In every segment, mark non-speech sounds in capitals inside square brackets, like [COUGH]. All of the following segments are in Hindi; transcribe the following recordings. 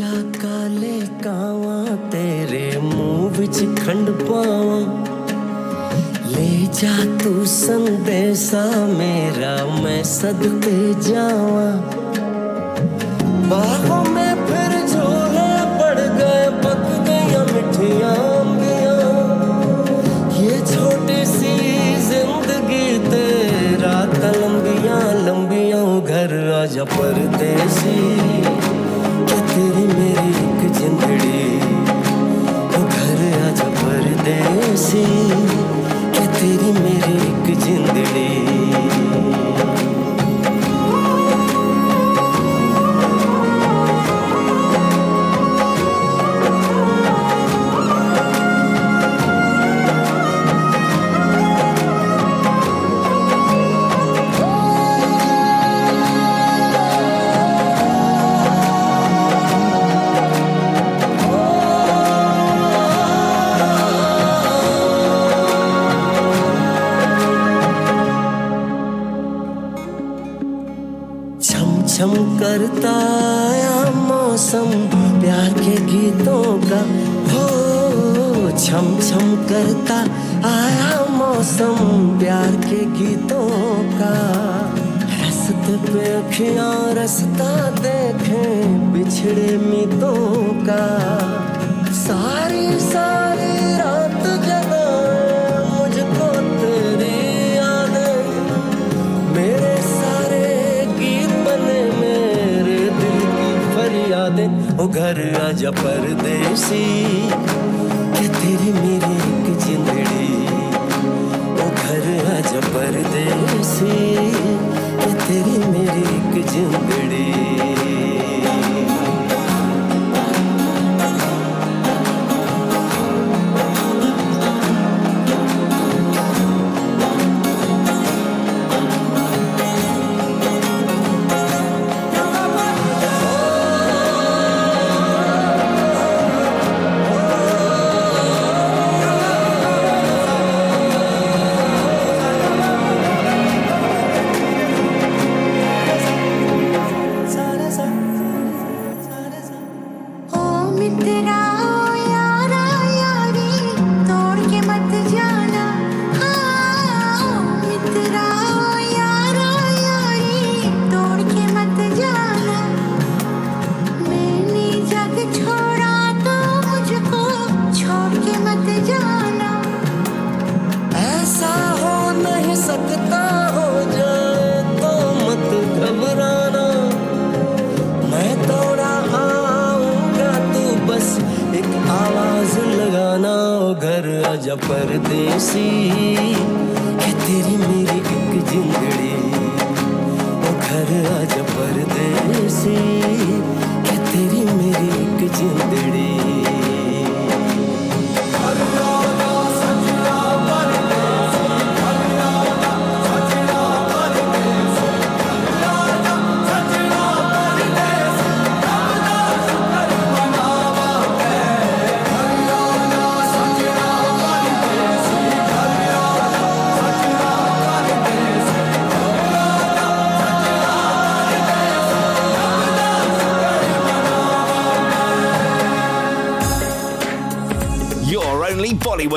जात काले कावा, तेरे मुँह बिच खंड पावा। ले जा तू संदेशा, मेरा मैं सदके जावा। बाहों में फिर झोले पड़ गए, पक गई मिठिया ये छोटी सी ज़िंदगी तेरा लंबिया लंबिया, घर आजा परदेसी। परदेसी कि तेरी मेरी एक जिंदड़ी आजा परदेसी, के तेरी मेरी एक जिंदड़ी। ओ घर आजा परदेसी, के तेरी मेरी एक जिंदड़ी।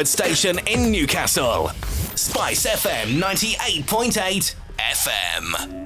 Station in Newcastle. Spice FM 98.8 FM.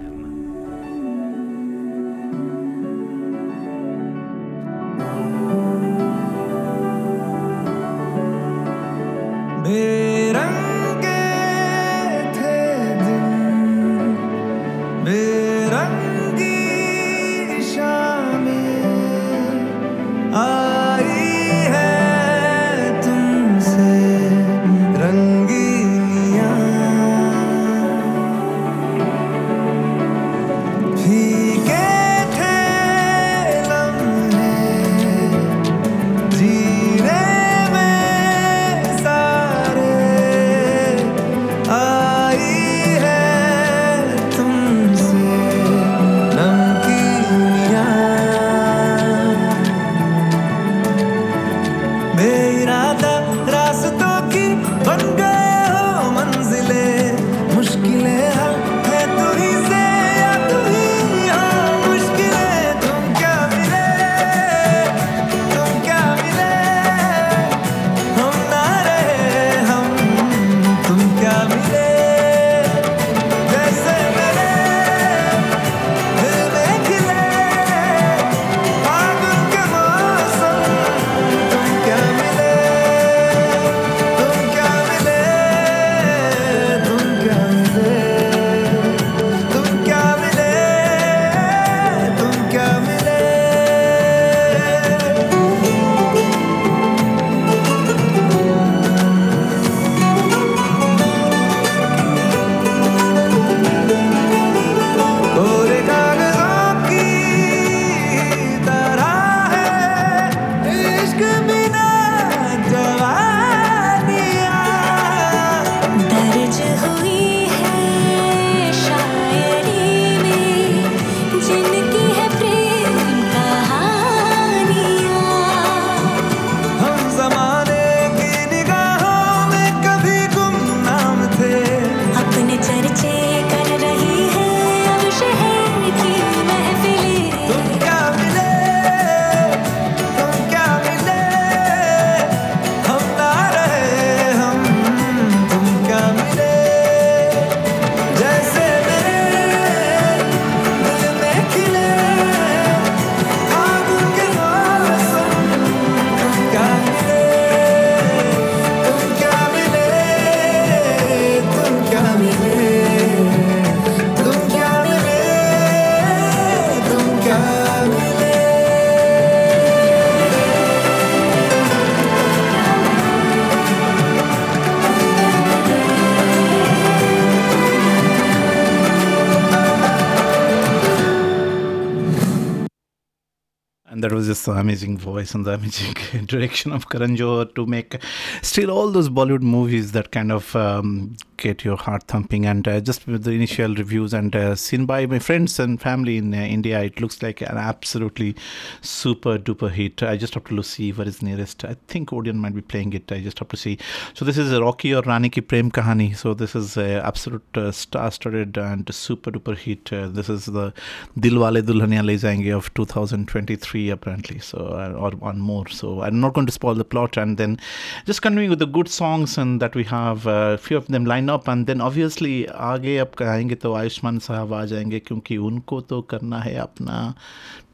Just the amazing voice and the amazing [LAUGHS] direction of Karan Johar to make still all those Bollywood movies that kind of um, get your heart thumping. And uh, just with the initial reviews and uh, seen by my friends and family in uh, India, it looks like an absolutely super duper hit. I just have to see where is nearest. I think Odeon might be playing it. I just have to see. So this is Rocky or Rani ki Prem Kahani. So this is a absolute uh, star-studded and super duper hit. Uh, this is the Dilwale Dulhania Le Jayenge of 2023 apparently. So uh, or one more. So I'm not going to spoil the plot. And then just continuing with the good songs and that we have a few of them lined up. And then obviously आगे अब कहेंगे तो आयुष्मान साहब आ जाएंगे क्योंकि उनको तो करना है अपना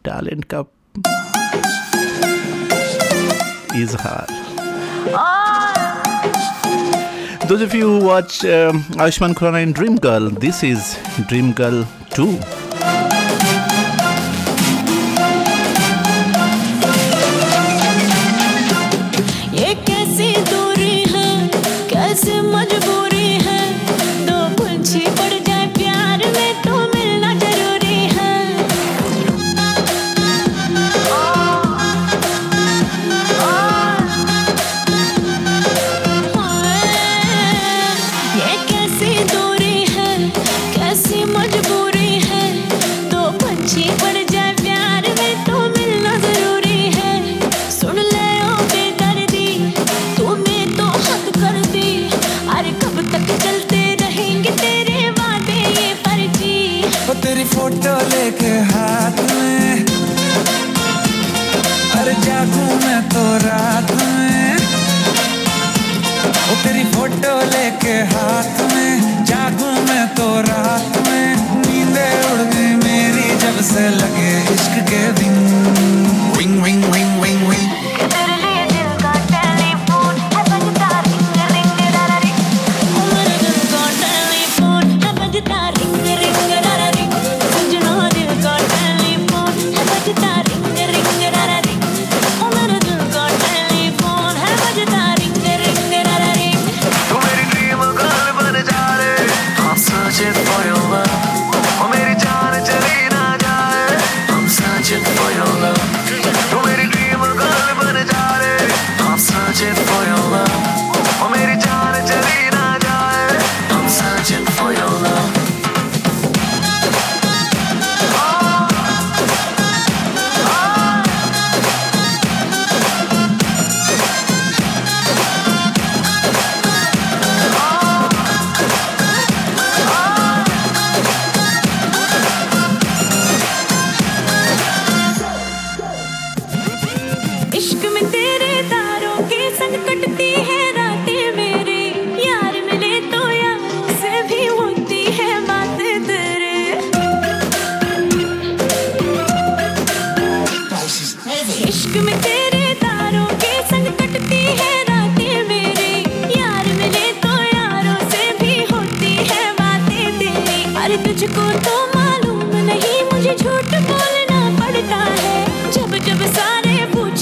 टैलेंट का इजहार Those of you who watch um, Ayushman Khurrana in Dream Girl, this is Dream Girl 2.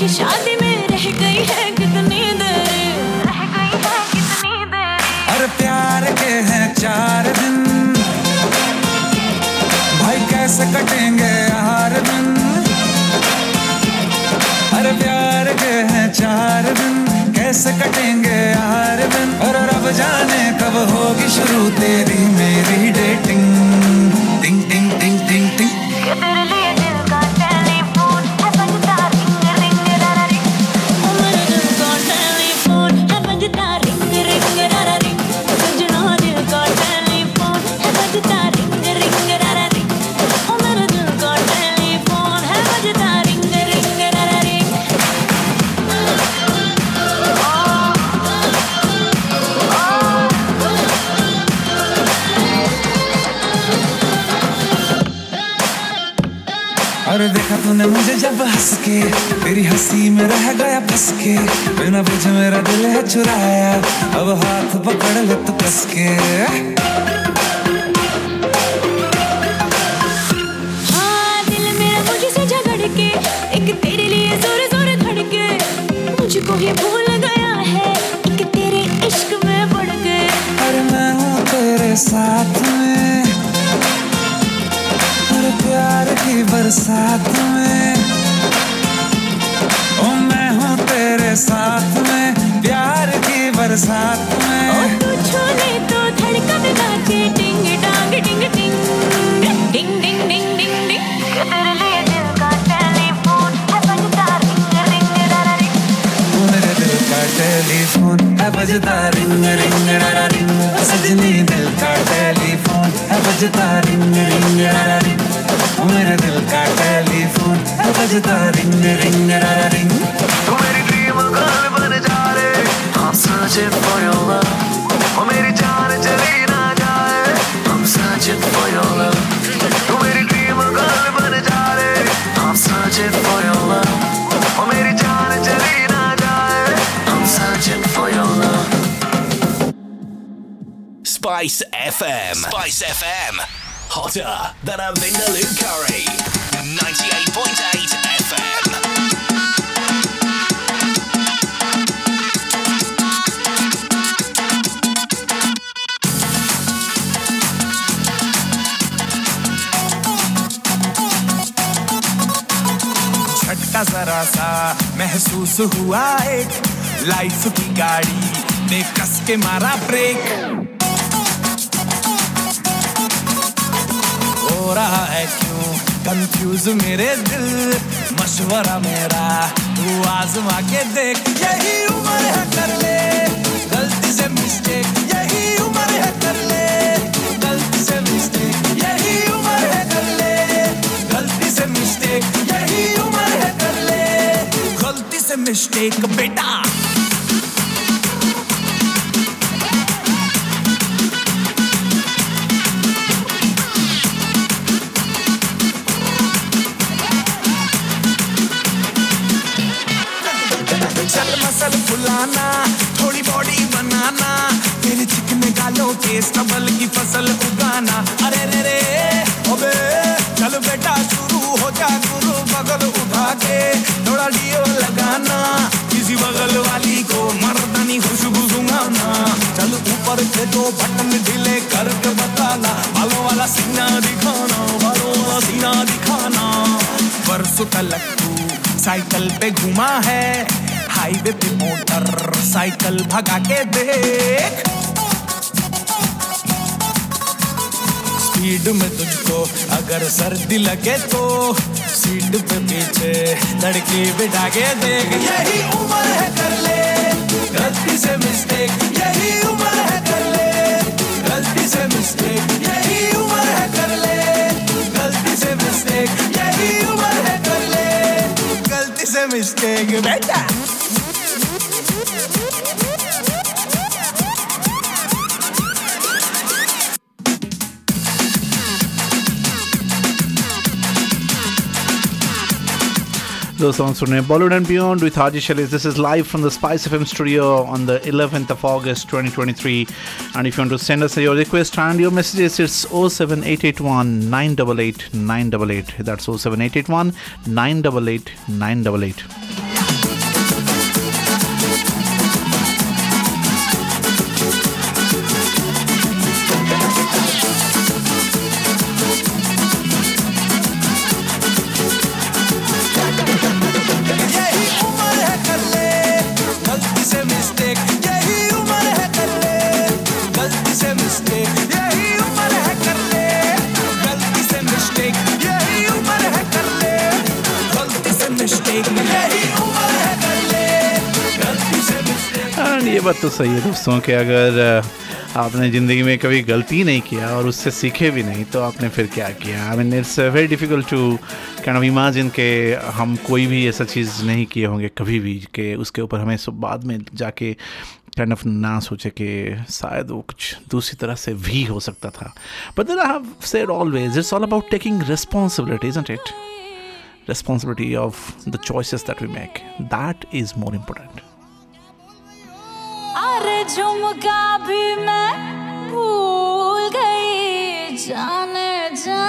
शादी में रह गई है कितनी देर। रह गई है कितनी देर। अरे प्यार के हैं चार दिन। भाई कैसे कटेंगे हर दिन? अरे प्यार के हैं चार दिन। कैसे कटेंगे हर दिन? और रब जाने कब होगी शुरू तेरी मेरी डेटिंग तेरी हँसी में रह गया फंस के बिना बुझ मेरा दिल है चुराया, अब हाथ पकड़ ले तो कस के बजता रिंग रिंग रिंग। मेरे दिल का टेलीफोन, बजता रिंग रिंग रिंग। मेरी ड्रीम गर्ल बन जा रे। I'm searching for your मेरी Spice FM. Spice FM. Hotter than a Vindaloo curry. 98.8 FM. झटका जरा सा महसूस हुआ एक लाइफ की गाड़ी ने कस के मारा ब्रेक रहा है क्यों? कंफ्यूज मेरे दिल, मशवरा मेरा। तू आजमा के देख, यही उम्र है कर ले। गलती से मिस्टेक यही उम्र है कर ले। गलती से मिस्टेक यही उम्र है कर ले। गलती से मिस्टेक यही उम्र है कर ले। गलती से मिस्टेक बेटा। के सबल की फ़सल उगाना। अरे रे रे अबे चल बेटा, शुरू हो जा गुरु बगल उठा के थोड़ा डियो लगाना, किसी बगल वाली को मर्दनी खुशबू सुंगाना चल ऊपर के दो बटन ढीले करके बताना। बालों वाला सीना दिखाना, बालों वाला सीना दिखाना। परसों तलक तू साइकिल पे घुमा है। हाईवे पे मोटर साइकिल भगा के देख। स्पीड में तुझको, अगर सर्दी लगे तो। सीट पे पीछे लड़की बिठा के देख। यही उम्र है कर ले, गलती से मिस्टेक यही उम्र है कर ले, गलती से मिस्टेक यही उम्र है कर ले, गलती से मिस्टेक यही उम्र है कर ले, गलती से मिस्टेक बेटा। Those songs from Bollywood and Beyond with Haji Shalis. This is live from the Spice FM studio on the 11th of August 2023. And if you want to send us your request and your messages, it's 07881 988 988. That's 07881 988 988. तो सही है दोस्तों कि अगर आपने ज़िंदगी में कभी गलती नहीं किया और उससे सीखे भी नहीं तो आपने फिर क्या किया? I mean it's very difficult to kind of imagine के हम कोई भी ऐसा चीज़ नहीं किए होंगे कभी भी, कि उसके ऊपर हमें सब बाद में जाके काइंड ऑफ़ ना सोचे कि शायद वो कुछ दूसरी तरह से भी हो सकता था। But then I have said always it's all about taking responsibility isn't it responsibility of the choices that we make. That is more important. अरे झुमका भी मैं भूल गई जाने जा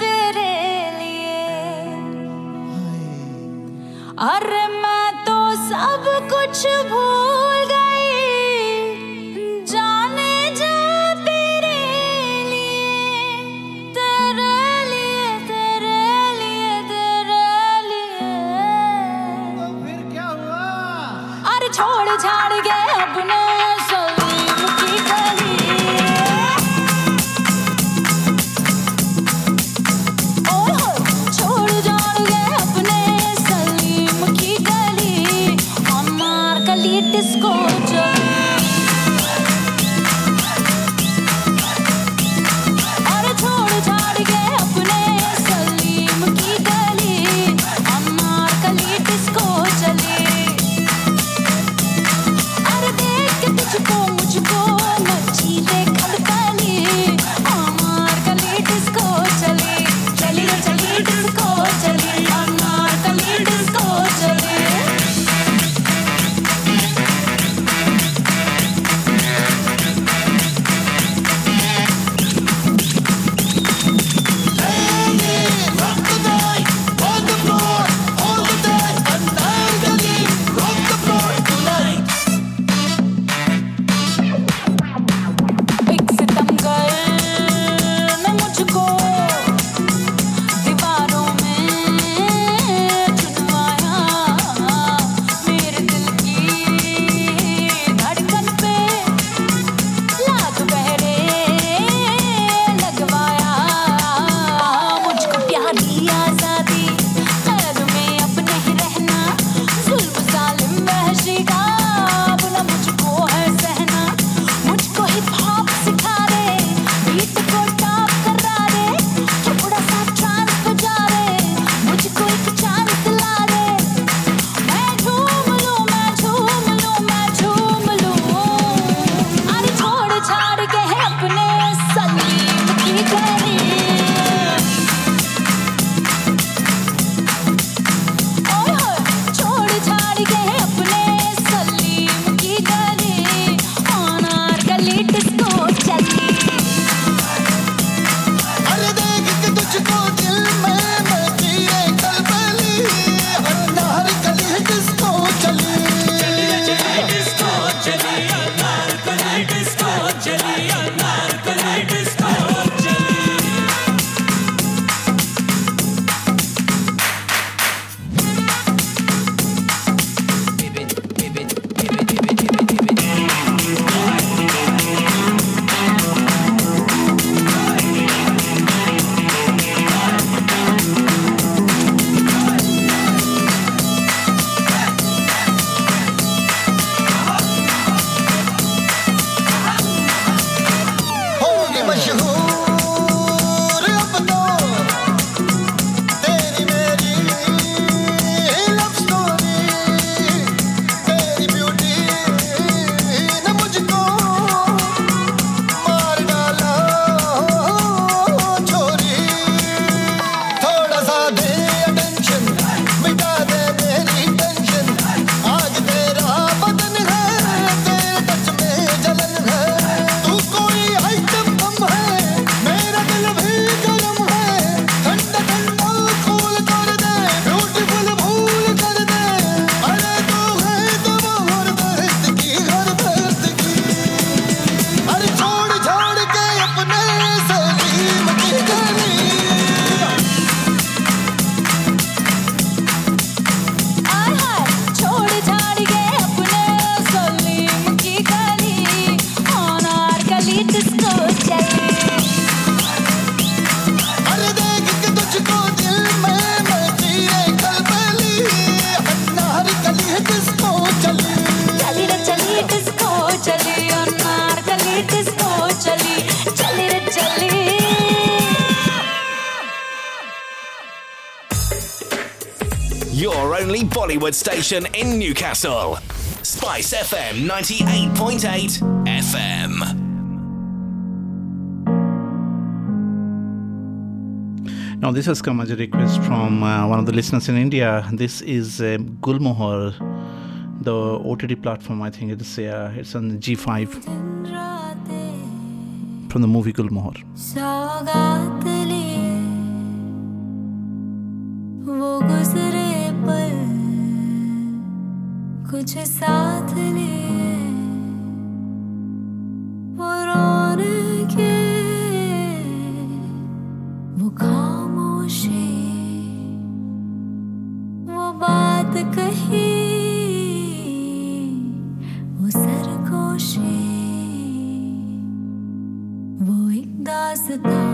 तेरे लिए। अरे मैं तो सब कुछ भूल station in Newcastle. Spice FM 98.8 FM. Now, this has come as a request from uh, one of the listeners in India. This is uh, the OTT platform, I think it's, uh, it's on G5 from the movie Gulmohar. the dark.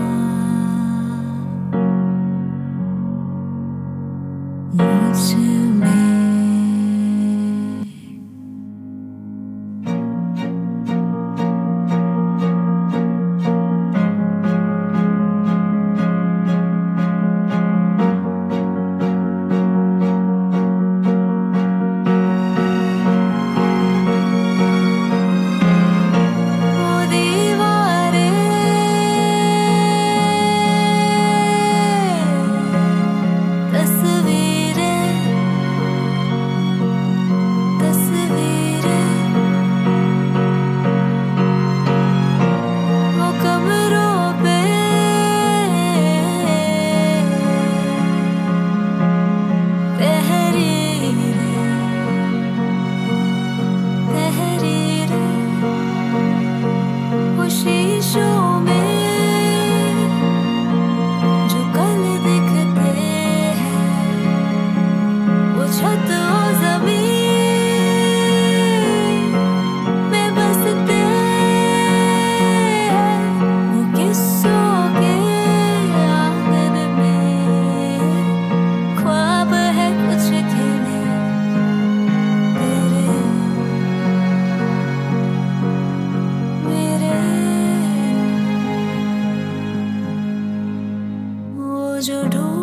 着ะ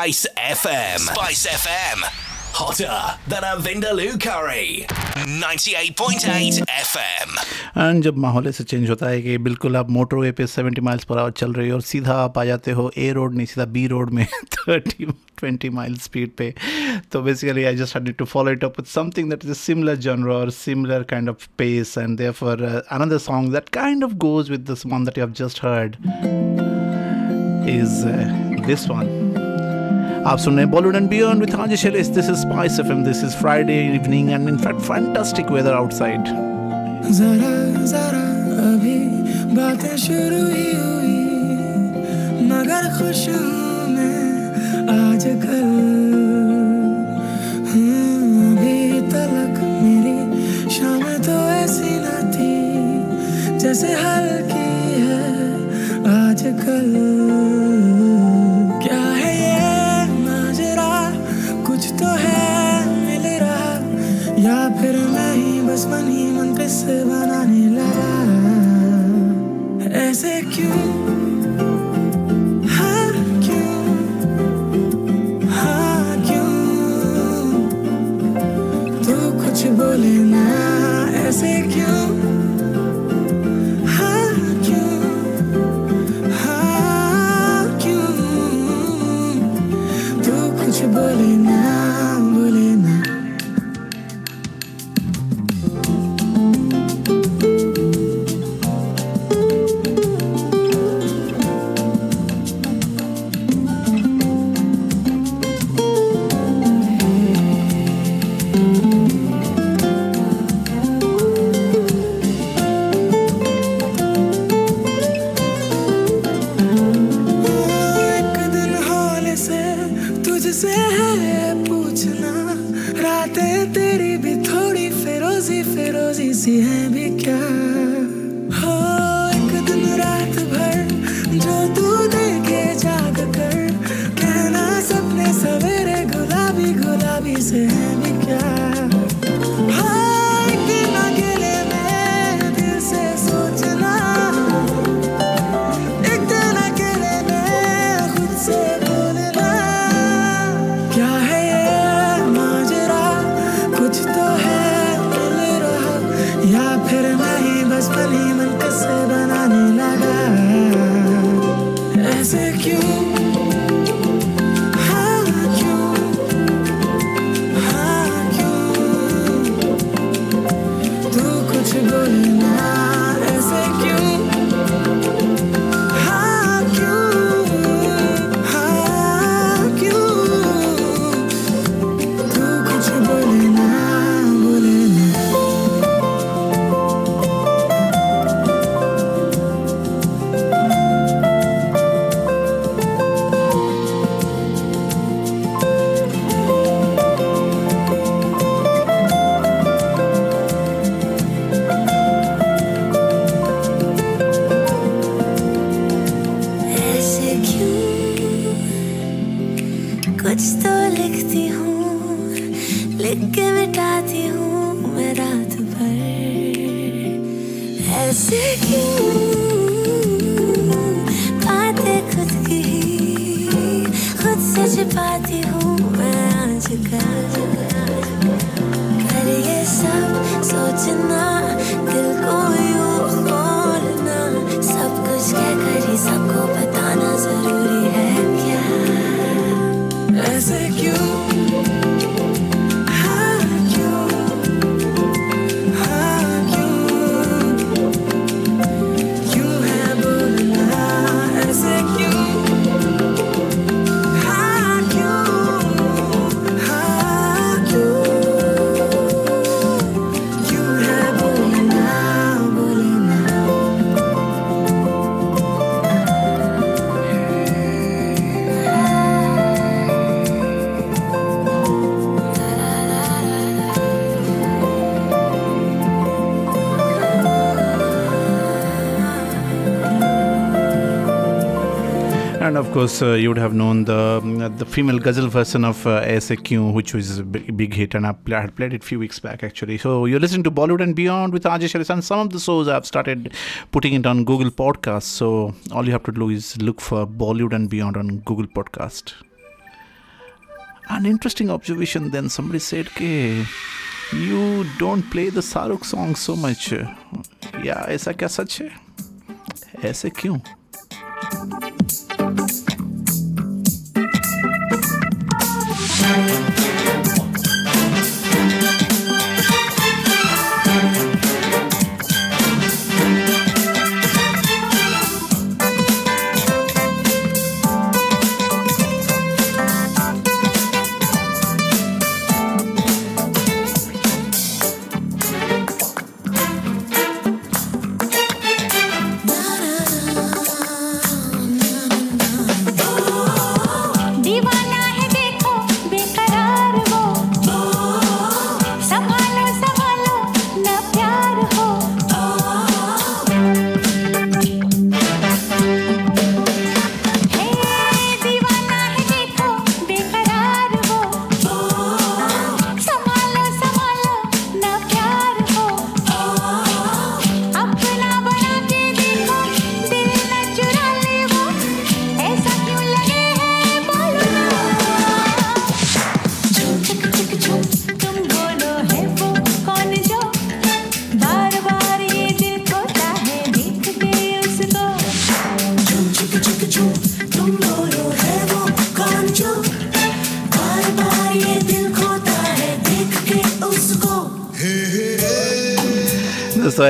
Spice FM. Spice FM. Hotter than a Vindaloo curry. 98.8 FM. And जब माहौल ऐसे चेंज होता है कि बिल्कुल आप मोटरवे पे 70 माइल्स पर आवर चल रहे हो और सीधा आप आ जाते हो ए रोड नहीं सीधा बी रोड में 30 20 माइल स्पीड पे तो basically I just need to follow it up with something that is a similar genre or similar kind of pace and therefore uh, another song that kind of goes with this one that you have just heard is uh, this one आप सुन रहे हैं Bollywood and beyond with Haji Shailesh this is Spice FM this is Friday evening and in fact fantastic weather outside जरा जरा अभी बातें शुरू ही हुई। मगर खुश हूँ मैं आज कल हम्म, अभी तलक मेरी शाम तो ऐसी न थी जैसे हल्की है आजकल मैं ही मन किस्से बनाने लगा। ऐसे क्यों? हाँ क्यों? हाँ क्यों? कुछ बोले ना, ऐसे क्यों? मिटाती हूँ, लिख के मिटाती हूँ मैं रात भर। ऐसे क्यों बातें खुद की खुद से छिपाती हूँ मैं आज कर ये सब सोचना of course, uh, you would have known the um, the female ghazal version of uh, ASAQ, which was a big, big hit, and I, pl- I had played it a few weeks back actually. So you're listening to Bollywood and Beyond with Ajay Sharis, and some of the shows I've started putting it on Google Podcasts. So all you have to do is look for Bollywood and Beyond on Google Podcast. An interesting observation. Then somebody said, "Okay, you don't play the Saruk song so much." Yeah, ऐसा क्या सच है? ऐसे क्यों?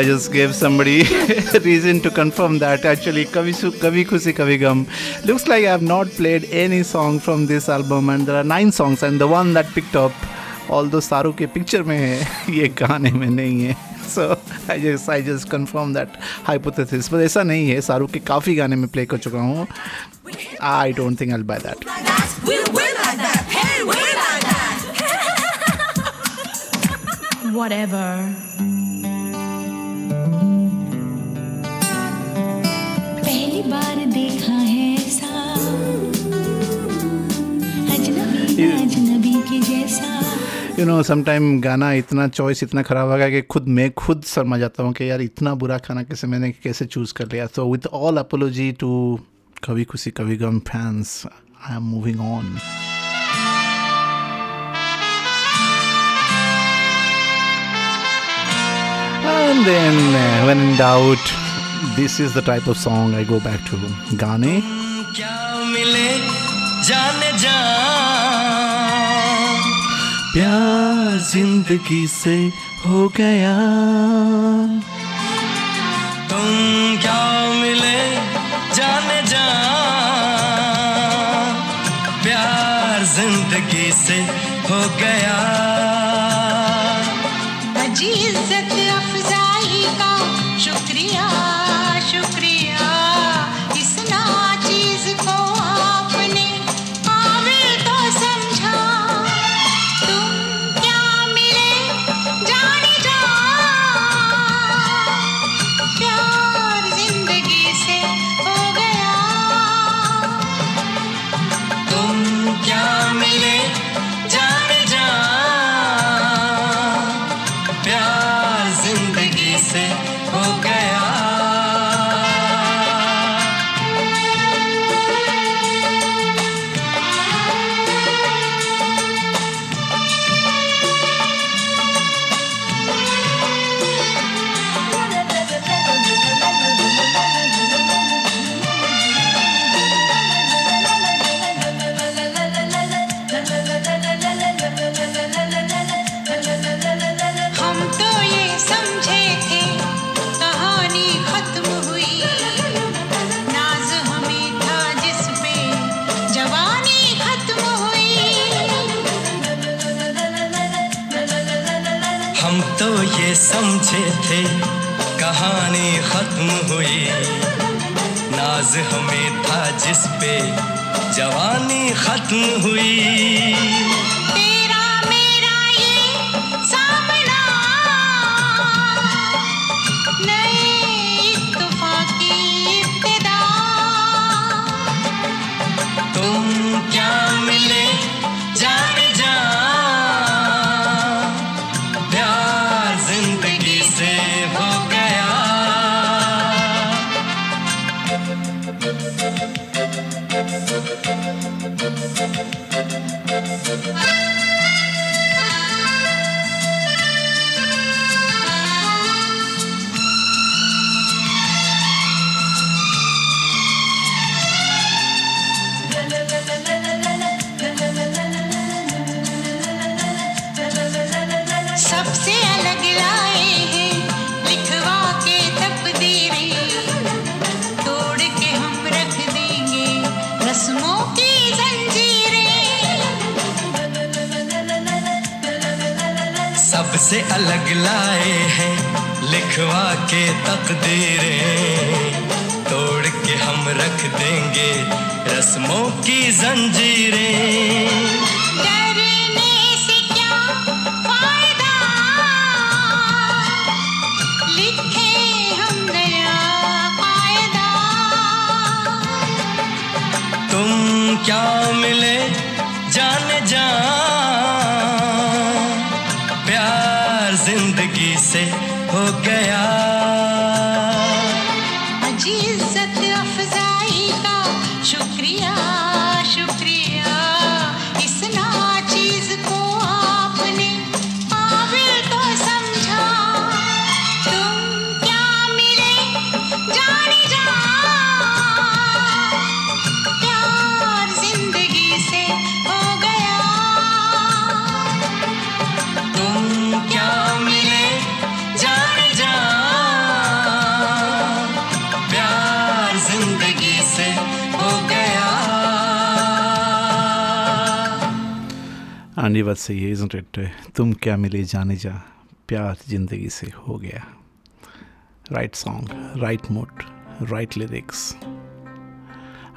I just gave somebody [LAUGHS] reason to confirm that actually Kavi, Su- Kavi Khushi Kavi Gum looks like I have not played any song from this album and there are nine songs and the one that picked up although सारू के पिक्चर में है [LAUGHS] ये गाने में नहीं है so I just I just confirm that hypothesis but ऐसा नहीं है सारू के काफ़ी गाने में प्ले कर चुका हूँ I don't think I'll buy that [LAUGHS] Whatever. देखा है ऐसा अजनबी अजनबी के जैसा। यू नो समटाइम गाना इतना चॉइस इतना खराब हो गया कि खुद मैं खुद शर्मा जाता हूँ कि यार इतना बुरा खाना कैसे मैंने कैसे चूज़ कर लिया। So with all apology to Kabhi Khushi Kabhi Gham fans I am moving on And then, uh, when in doubt, this is the type of song I go back to गाने क्या मिले जाने जा प्यार ज़िंदगी से हो गया। तुम क्या मिले जाने जा प्यार ज़िंदगी से हो गया। हो से अलग लाए हैं लिखवा के तकदीरें। तोड़ के हम रख देंगे रस्मों की जंजीरें। क्या मिले जाने गया गांधी से ये इज़ इट uh, तुम क्या मिले जाने जा? प्यार ज़िंदगी से हो गया। Right song right mood right lyrics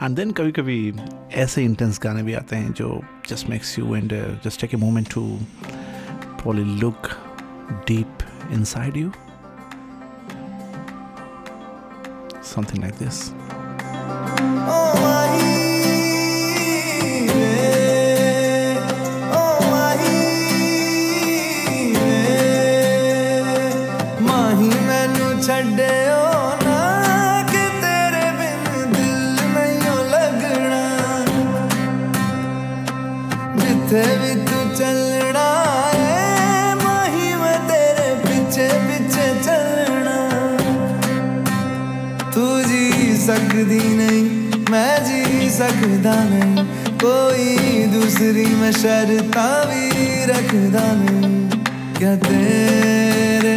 and then कभी कभी ऐसे इंटेंस गाने भी आते हैं जो just makes you and just take a moment to pause look deep inside you something like this Oh, my सकदा नहीं कोई दूसरी मैं शर्ता भी रखदा नहीं। क्या तेरे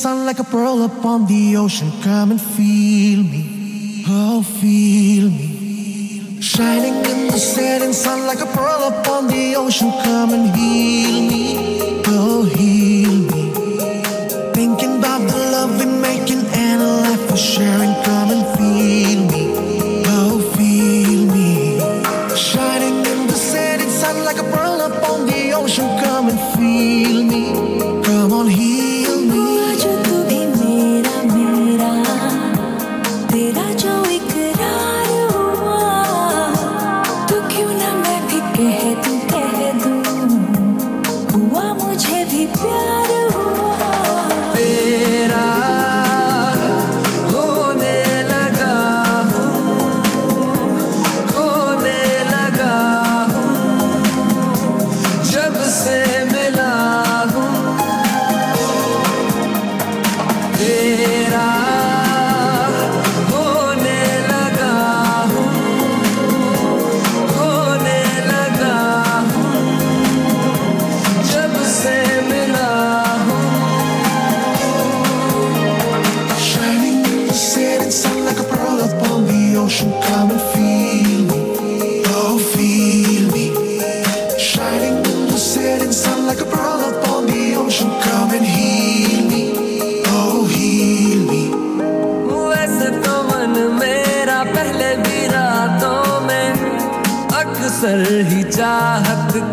sun like a pearl upon the ocean. Come and feel me, oh, feel me. Shining in the setting sun like a pearl upon the ocean. Come and heal me, oh, heal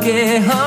के हो।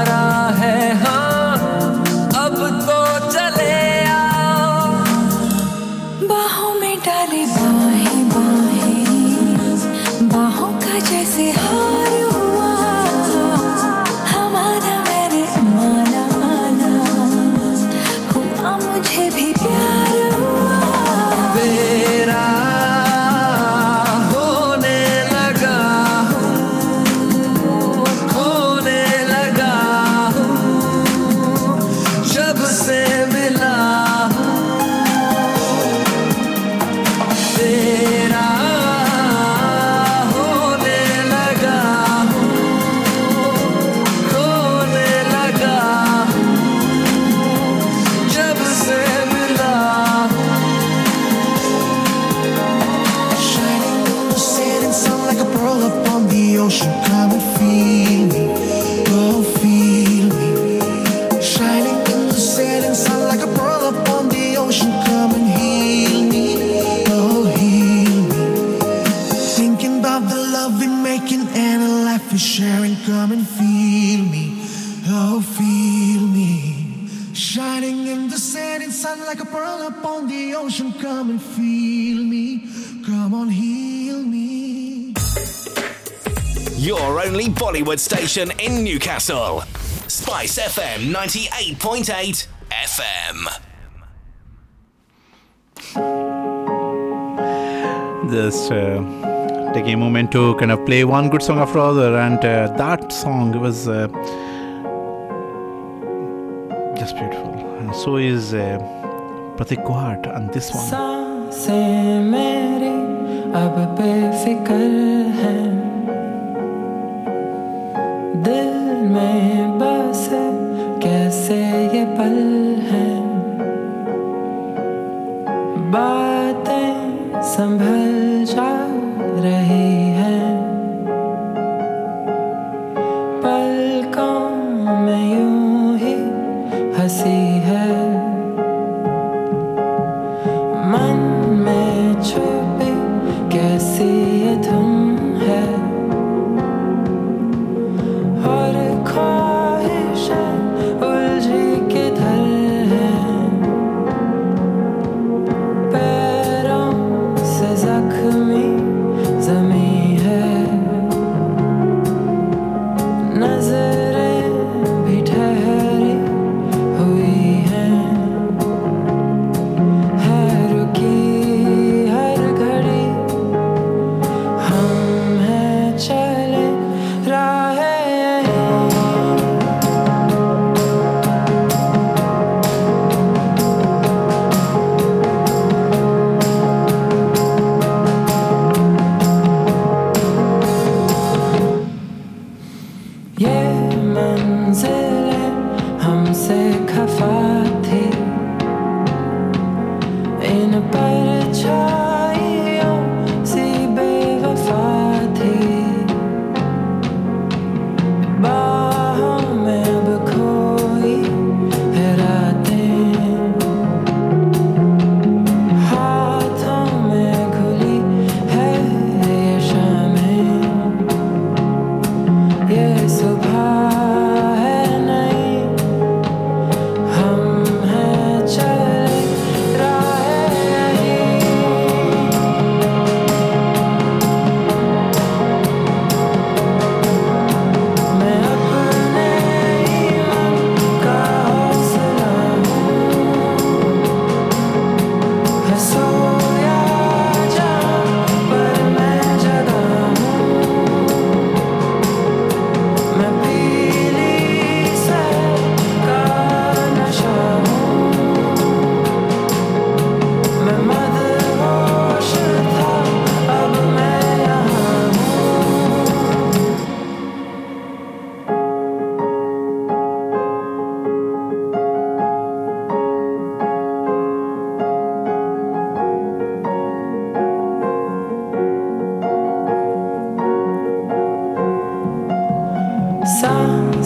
Shining in the setting sun like a pearl upon the ocean. Come and feel me. Come on, heal me. Your only Bollywood station in Newcastle. Spice FM 98.8 FM. just uh, taking a moment to kind of play one good song after other, and uh, that song was uh, And so is uh, Pratik Kuhart and this one. हैं दिल में बस कैसे ये पल हैं बातें संभल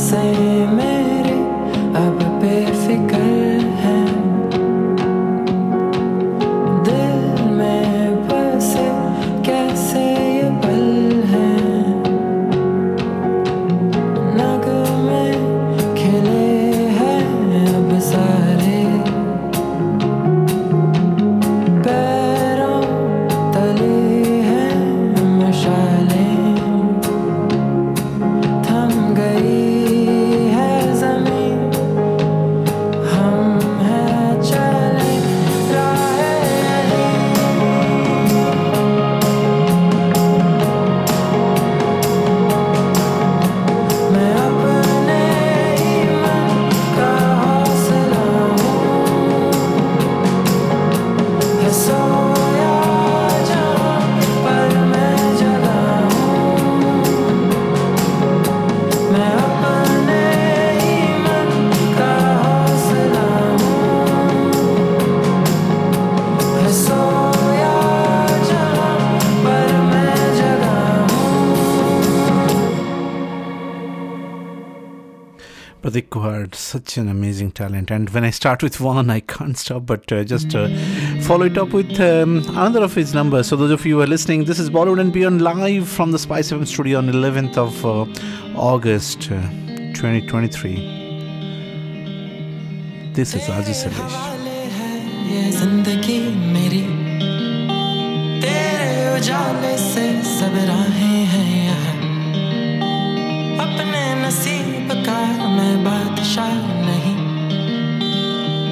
say such an amazing talent. And when I start with one, I can't stop but uh, just uh, follow it up with um, another of his numbers. So, those of you who are listening, this is Bollywood and Beyond live from the Spice FM studio on 11th of uh, August uh, 2023. This is Aji Salesh. नसीब का मैं बादशाह नहीं।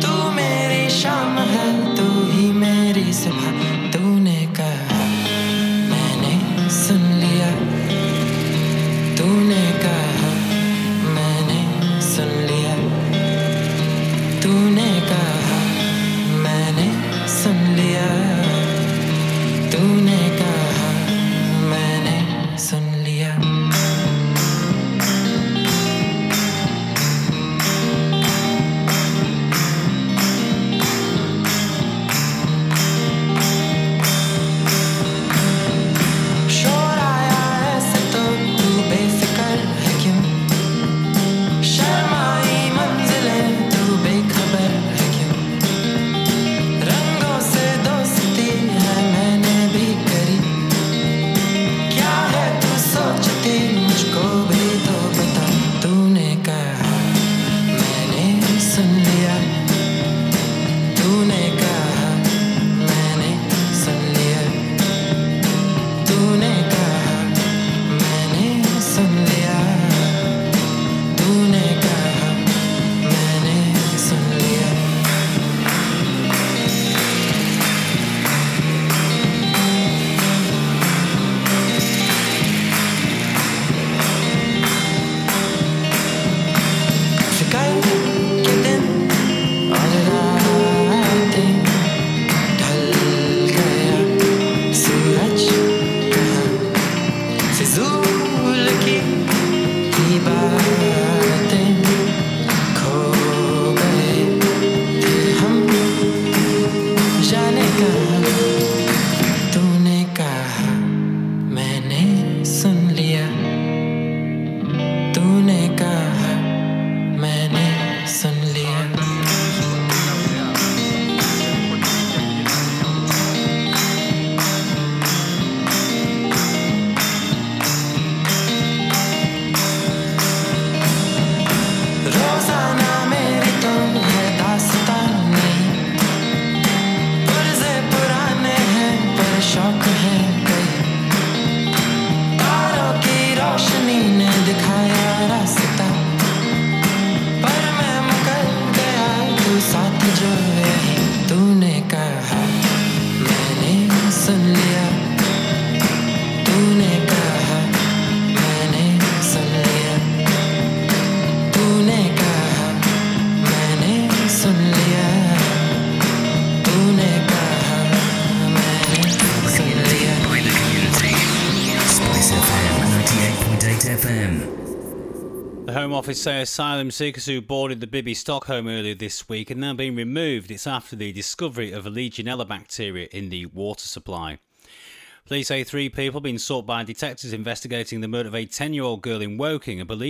तू मेरी शाम है तू ही मेरी सुबह। Office say asylum seekers who boarded the Bibi Stockholm earlier this week are now being removed. It's after the discovery of a Legionella bacteria in the water supply. Police say three people been sought by detectives investigating the murder of a 10 year old girl in Woking and believe